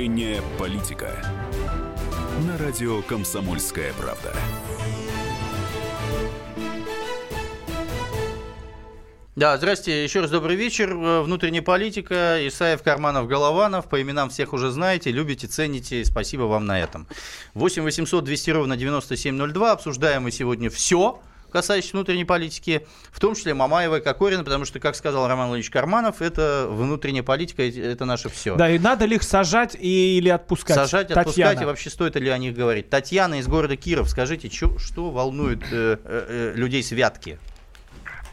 Внутренняя политика. На радио «Комсомольская правда». Да, здрасте, еще раз добрый вечер. Э, Внутренняя политика, Исаев, Карманов, Голованов. По именам всех уже знаете, любите, цените. Спасибо вам на этом. 8 800 200 ровно 9702. Обсуждаем мы сегодня все, касающееся внутренней политики, в том числе Мамаева и Кокорина, потому что, как сказал Роман Владимирович Карманов, это внутренняя политика, это наше все. Да, и надо ли их сажать и- или отпускать? Сажать, отпускать, Татьяна. и вообще стоит ли о них говорить? Татьяна из города Киров, скажите, чё- что волнует э, э, э, людей с Вятки?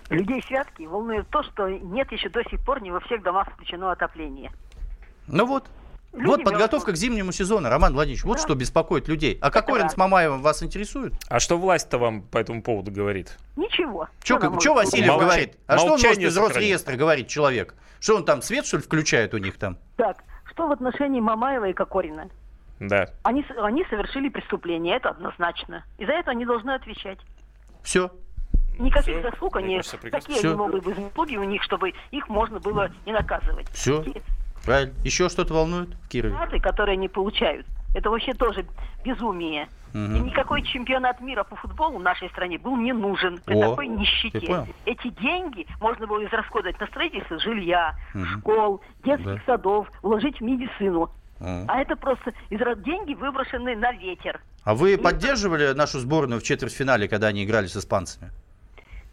Людей святки волнует то, что нет еще до сих пор не во всех домах включено отопление. Ну вот. Люди вот подготовка к зимнему сезону, Роман Владимирович, вот Да. что беспокоит людей. А Кокорин раз. с Мамаевым вас интересует? А что власть-то вам по этому поводу говорит? Ничего. Что нам может Васильев Молча- говорит? А что он может молчание из сохранить. Росреестра говорить человек? Что он там свет, что ли, включает у них там? Так, что в отношении Мамаева и Кокорина? Да. Они, они совершили преступление, это однозначно. И за это они должны отвечать. Все. Никаких заслуг они, кажется, прекрасно. такие Всё. они могут быть заслуги у них, чтобы их можно было не наказывать. Все. Правильно. Еще что-то волнует в Кирове? Которые они получают, это вообще тоже безумие. Мгм. И никакой чемпионат мира по футболу в нашей стране был не нужен при О, такой нищете. Эти деньги можно было израсходовать на строительство жилья, Мгм. школ, детских Да. садов, вложить в медицину. М. А это просто деньги, выброшенные на ветер. А вы поддерживали нашу сборную в четвертьфинале, когда они играли с испанцами?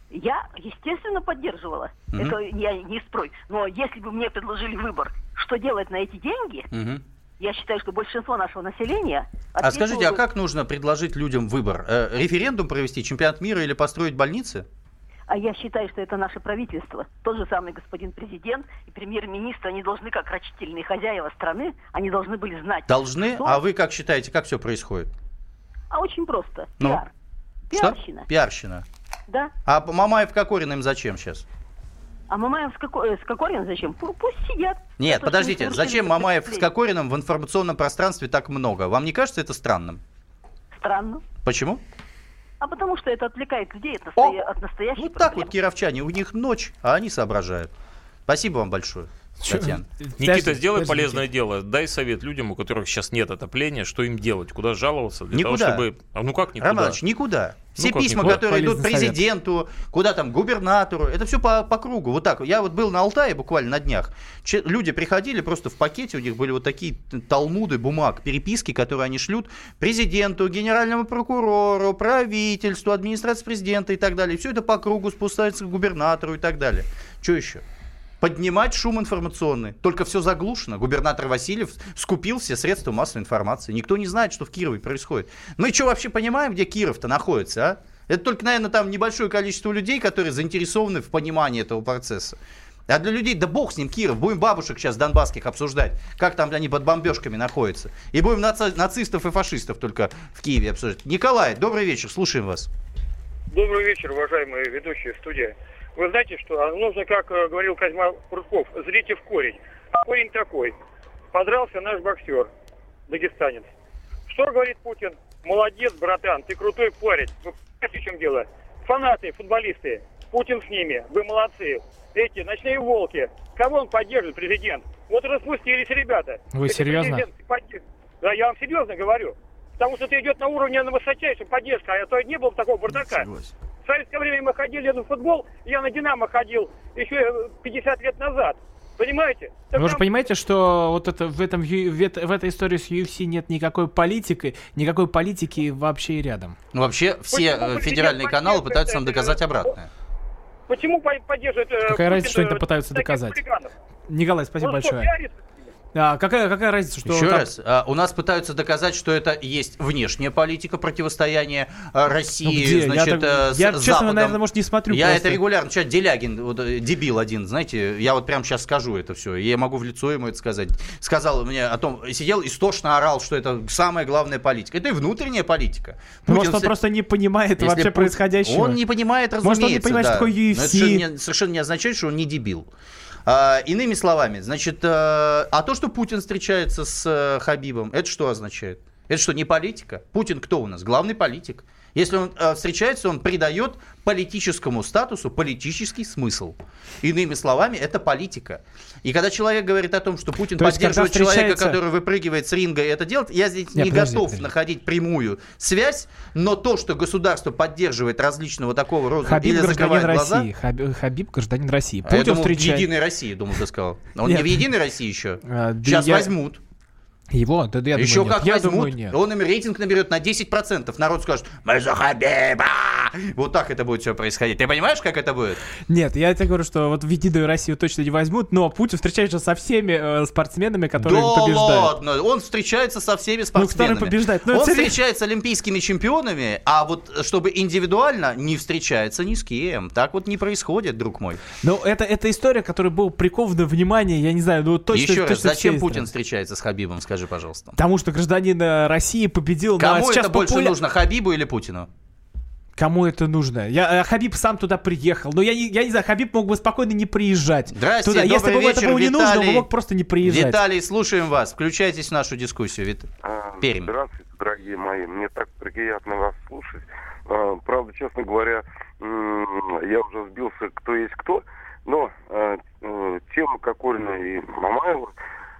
Я, естественно, поддерживала. Мгм. Это я не спорю. Но если бы мне предложили выбор, что делать на эти деньги, Мгм. я считаю, что большинство нашего населения... А скажите, а как нужно предложить людям выбор? Э, референдум провести, чемпионат мира или построить больницы? А я считаю, что это наше правительство. Тот же самый господин президент и премьер-министр, они должны, как рачительные хозяева страны, они должны были знать. Должны? что- А вы как считаете, как все происходит? А очень просто. Ну? Пиар. Что? Пиарщина. Пиарщина. Да. А Мамаев Кокорин им зачем сейчас? А Мамаев с, Коко- э, с Кокорин зачем? Пу- Пусть сидят. Нет, что подождите, зачем Мамаев с. Кокориным в информационном пространстве так много? Вам не кажется это странным? Странно. Почему? А потому что это отвлекает людей от, настоя- от настоящей Вот так вот кировчане, у них ночь, а они соображают. Спасибо вам большое, Татьяна. Никита, сделай полезное дело. Дай совет людям, у которых сейчас нет отопления, что им делать, куда жаловаться, для Никуда. того, чтобы... А ну как никуда? Роман Иванович, никуда. Все Ну письма, никуда? которые идут Полезный совет. президенту, куда там, губернатору, это все по, по кругу. Вот так. Я вот был на Алтае буквально на днях. Че- люди приходили, просто в пакете у них были вот такие талмуды бумаг, переписки, которые они шлют президенту, генеральному прокурору, правительству, администрации президента и так далее. Все это по кругу спускается к губернатору и так далее. Что еще? Поднимать шум информационный. Только все заглушено. Губернатор Васильев скупил все средства массовой информации. Никто не знает, что в Кирове происходит. Мы что вообще понимаем, где Киров-то находится, а? Это только, наверное, там небольшое количество людей, которые заинтересованы в понимании этого процесса. А для людей, да бог с ним, Киров, будем бабушек сейчас донбасских обсуждать, как там они под бомбежками находятся. И будем наци- нацистов и фашистов только в Киеве обсуждать. Николай, добрый вечер, слушаем вас. Добрый вечер, уважаемые ведущие студии. Вы знаете, что а, нужно, как э, говорил Козьма Прутков, зрите в корень. А корень такой. Подрался наш боксер, дагестанец. Что говорит Путин? Молодец, братан, ты крутой парень. Вы понимаете, в чем дело? Фанаты, футболисты, Путин с ними, вы молодцы. Эти ночные волки. Кого он поддерживает, президент? Вот распустились ребята. Вы серьезно? поддерж- Да, я вам серьезно говорю. Потому что это идет на уровне на высочайшем поддержка, а то не было бы такого бардака. В советское время мы ходили на футбол, я на «Динамо» ходил еще 50 лет назад. Понимаете? Так Вы же там- понимаете, что вот это в этом в, это- в этой истории с UFC нет никакой политики, никакой политики вообще и рядом. Ну, Вообще все Почему э, федеральные каналы пытаются нам это? доказать обратное. Почему по- поддерживает... э, Какая разница, что они э, там пытаются доказать? хулиганов? Николай, спасибо Он что, большое. пиарится? А, какая, какая разница, что Еще там- раз, а, у нас пытаются доказать, что это есть внешняя политика противостояния а, Ну, России, где? значит, я, так- э, с я, честно, Западом. наверное, может, не смотрю. Я просто. это регулярно, сейчас Делягин, вот, э, дебил один, знаете, я вот прямо сейчас скажу это все, я могу в лицо ему это сказать. Сказал мне о том, сидел истошно орал, что это самая главная политика. Это и внутренняя политика. Ну, может, Путин он все- просто не понимает Если вообще Пу- происходящего. Он не понимает, Может, он не разумеется. понимает, да. что такое Но это UFC. совершенно не, совершенно не означает, что он не дебил. А, иными словами, значит, э, а то, что Путин встречается с э, Хабибом, это что означает? Это что, не политика? Путин кто у нас? Главный политик. Если он э, встречается, он придает политическому статусу политический смысл. Иными словами, это политика. И когда человек говорит о том, что Путин То есть, поддерживает человека, который выпрыгивает с ринга и это делает, я здесь Нет, не подожди, готов подожди. находить прямую связь, но то, что государство поддерживает различного такого рода Хабиб или гражданин закрывает глаза, России. Хаби- Хабиб гражданин России. а я Путин думал, в встречает Единой России, думал, ты сказал. Он Нет. не в Единой России еще. А, Сейчас я- возьмут. Его. Да, да, я еще думаю, нет. как я возьмут, думаю, нет. он им рейтинг наберет на 10%. Народ скажет, мы за Хабиба! Вот так это будет все происходить. Ты понимаешь, как это будет? Нет, я тебе говорю, что вот в Единую Россию точно не возьмут, но Путин встречается со всеми э, спортсменами, которые да побеждают. ладно, он встречается со всеми Ну, спортсменами. Ну, он это серьезно. встречается с олимпийскими чемпионами, а вот э, чтобы индивидуально не встречается ни с кем. Так вот не происходит, друг мой. Но это, это история, которая была прикована внимание, я не знаю, ну точно Еще раз, точно зачем всей Путин страны. встречается с Хабибом, скажи, пожалуйста. Потому что гражданин э, России победил на Кому это больше популя- нужно, Хабибу или Путину? Кому это нужно? Я, э, Хабиб сам туда приехал. Но я не, я не знаю, Хабиб мог бы спокойно не приезжать. Здрасте, туда. Если бы ему это вечер, было не нужно, он Виталий. мог просто не приезжать. Виталий, слушаем вас. Включайтесь в нашу дискуссию. Вит... Пермь. Здравствуйте, дорогие мои. Мне так приятно вас слушать. А, Правда, честно говоря, я уже сбился, кто есть кто. Но э, э, тема Кокорина и Мамаева,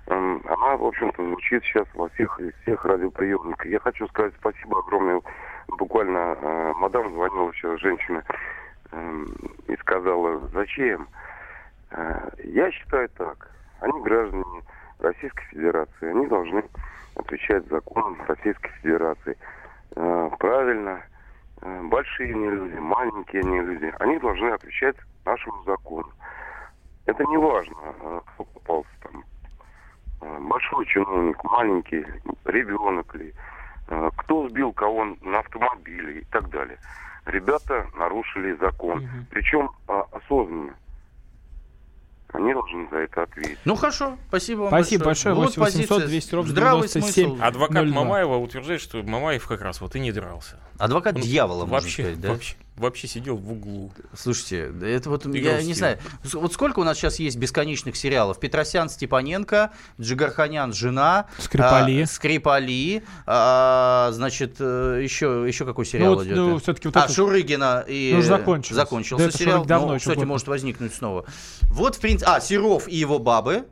она, в общем-то, звучит сейчас во всех, всех радиоприемниках. Я хочу сказать спасибо огромное. Буквально э, мадам звонила сейчас, женщина, м, и сказала, зачем? Э, Я считаю так. Они граждане Российской Федерации. Они должны отвечать законам Российской Федерации. Э, Правильно. Э, Большие они люди, маленькие они люди. Они должны отвечать нашему закону. Это не важно, э, кто попался там. Э, Большой чиновник, маленький, ребенок ли. э, Кто сбил кого на автомобиле и так далее. Ребята нарушили закон. Причем э, осознанно. Они должны за это ответить. Ну хорошо, спасибо вам Спасибо большое. большое. 800 позиция. 200 ровно Здравый 97. смысл. Адвокат 02. Мамаева утверждает, что Мамаев как раз вот и не дрался. Адвокат Он дьявола, можно вообще, сказать, да? Вообще, вообще сидел в углу. Слушайте, это вот, И я не знаю, вот сколько у нас сейчас есть бесконечных сериалов? Петросян, Степаненко, Джигарханян, жена. Скрипали. а, Скрипали. а, значит, э, еще, еще какой сериал Ну, вот, идет? ну, всё-таки вот а, это- Шурыгина и... Ну, закончился. Закончился Да сериал. Давно Ну, еще кстати, год. может возникнуть снова. Вот, в принципе... А, Серов и его бабы.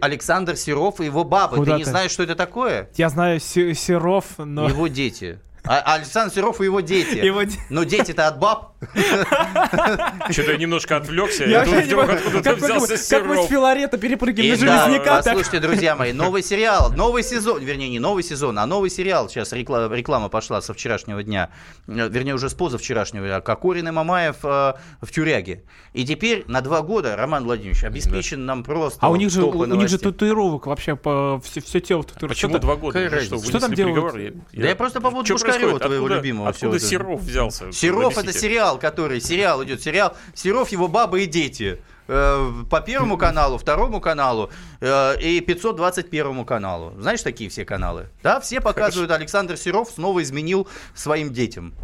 Александр Серов и его бабы. Куда ты не ты? знаешь, что это такое? Я знаю Се- Серов, но... Его дети. А, Александр Серов и его дети. Его Но дети-то от баб. Что-то я немножко отвлекся. Я думал, понимаю, откуда-то взялся как мы с. Филарета перепрыгиваем на железняка. послушайте, друзья мои, новый сериал, новый сезон, вернее, не новый сезон, а новый сериал. Сейчас реклама, пошла со вчерашнего дня, э, вернее, уже с позавчерашнего. Кокорин и Мамаев э, в тюряге. И теперь на два года, Роман Владимирович, обеспечен нам просто... А у них же, у них же татуировок вообще по все, все тело татуировок. Почему два года? Что, там делают? Да я просто по поводу Пушкарева, твоего любимого. Откуда. Серов взялся? Серов это Объясните. Сериал, который, сериал идет, сериал. Серов, его баба и дети. Э, По первому каналу, второму каналу э, и 521 каналу. Знаешь такие все каналы? Да, все показывают, Александр Серов снова изменил своим детям.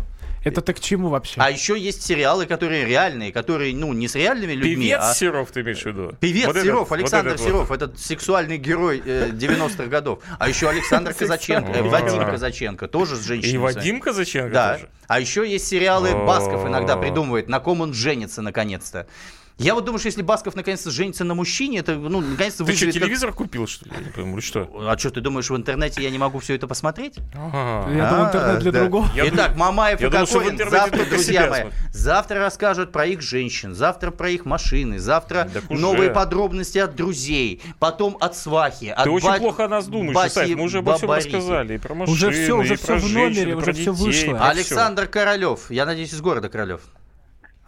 Это ты к чему вообще? А еще есть сериалы, которые реальные, которые, ну, не с реальными людьми, Певец а... Серов, ты имеешь в виду? Певец Вот этот- Серов, вот Александр этот вот. Серов, этот сексуальный герой э, 90-х годов. А еще Александр Казаченко, э. Вадим Казаченко, тоже с женщиной. И Вадим Казаченко Да. тоже? А еще есть сериалы. Басков иногда придумывает, на ком он женится наконец-то. Я вот думаю, что если Басков наконец-то женится на мужчине, это, ну, наконец-то Ты что, вызовет как- телевизор купил, что ли? Я не пойму, что? А что, ты думаешь, в интернете я не могу все это посмотреть? Я думал, интернет для да. другого. Я Итак, Мамаев я и думал, Кокорин завтра, друзья мои, завтра расскажут про их женщин, завтра про их машины, завтра Так уже. новые подробности от друзей, потом от свахи, от Ты очень плохо о нас думаешь, Баси. Мы уже обо всем рассказали. И про машины, Уже всё, уже и про в номере, уже детей, вышло. Александр Королев, я надеюсь, из города Королев.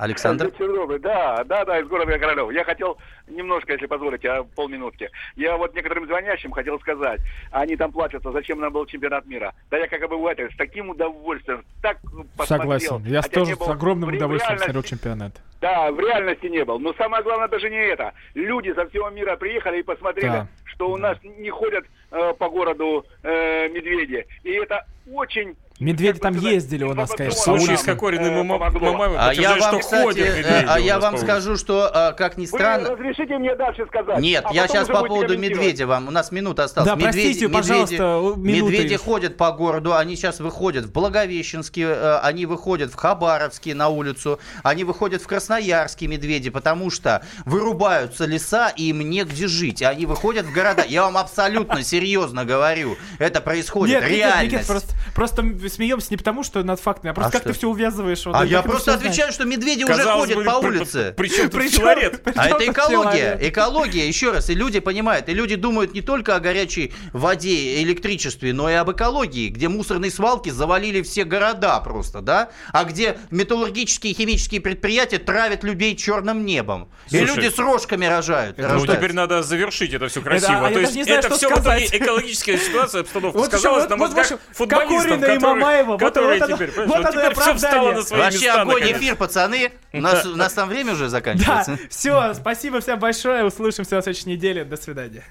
Александр? Добрый. Да, да, да, из города Королев. Я хотел немножко, если позволите, а, полминутки. Я вот некоторым звонящим хотел сказать, они там плачутся, зачем нам был чемпионат мира. Да я как обыватель с таким удовольствием, так посмотрел. Согласен. Я Хотя тоже с огромным в удовольствием реальности- смотрел чемпионат. Да, в реальности не был. Но самое главное даже не это. Люди со всего мира приехали и посмотрели, Да. что у нас не ходят э, по городу э, медведи. И это очень... Медведи там ездили у нас, конечно. по Слушай, с. Кокориным и. Мамаевым А я вам, кстати, э, а я вам скажу, что, э, как ни странно... разрешите мне дальше сказать? Нет, а я сейчас по поводу медведя вам. У нас минута осталась. Да, простите, пожалуйста, медведи ходят по городу, они сейчас выходят в Благовещенске, э, они выходят в Хабаровске на улицу, они выходят в Красноярске медведи, потому что вырубаются леса и им негде жить. Они выходят в города. Я вам абсолютно серьезно говорю. Это происходит. Нет, Никит, Реальность. Никит, просто, просто смеемся не потому, что над фактами, а просто А как что? ты все увязываешь. вот А я просто отвечаю, что медведи уже ходят бы, по улице. при- Причем тут причем А это экология. человек? Экология, еще раз. И люди понимают. И люди думают не только о горячей воде и электричестве, но и об экологии, где мусорные свалки завалили все города просто, да? А где металлургические и химические предприятия травят людей черным небом. и Слушай, люди с рожками рожают. Ну, рождаются. теперь надо завершить это все красиво. а я То даже есть не знаю, это что все в итоге сказать. экологическая ситуация, обстановка Вот сказалась еще, на вот- мозгах вот, футболистов, и которые, Мамаева, вот- которые вот теперь, вот и теперь все встало на свои Вообще места. огонь наконец. эфир, пацаны. У нас, у нас там время уже Да, заканчивается. все, спасибо всем большое, услышимся на следующей неделе, до свидания.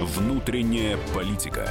Внутренняя политика.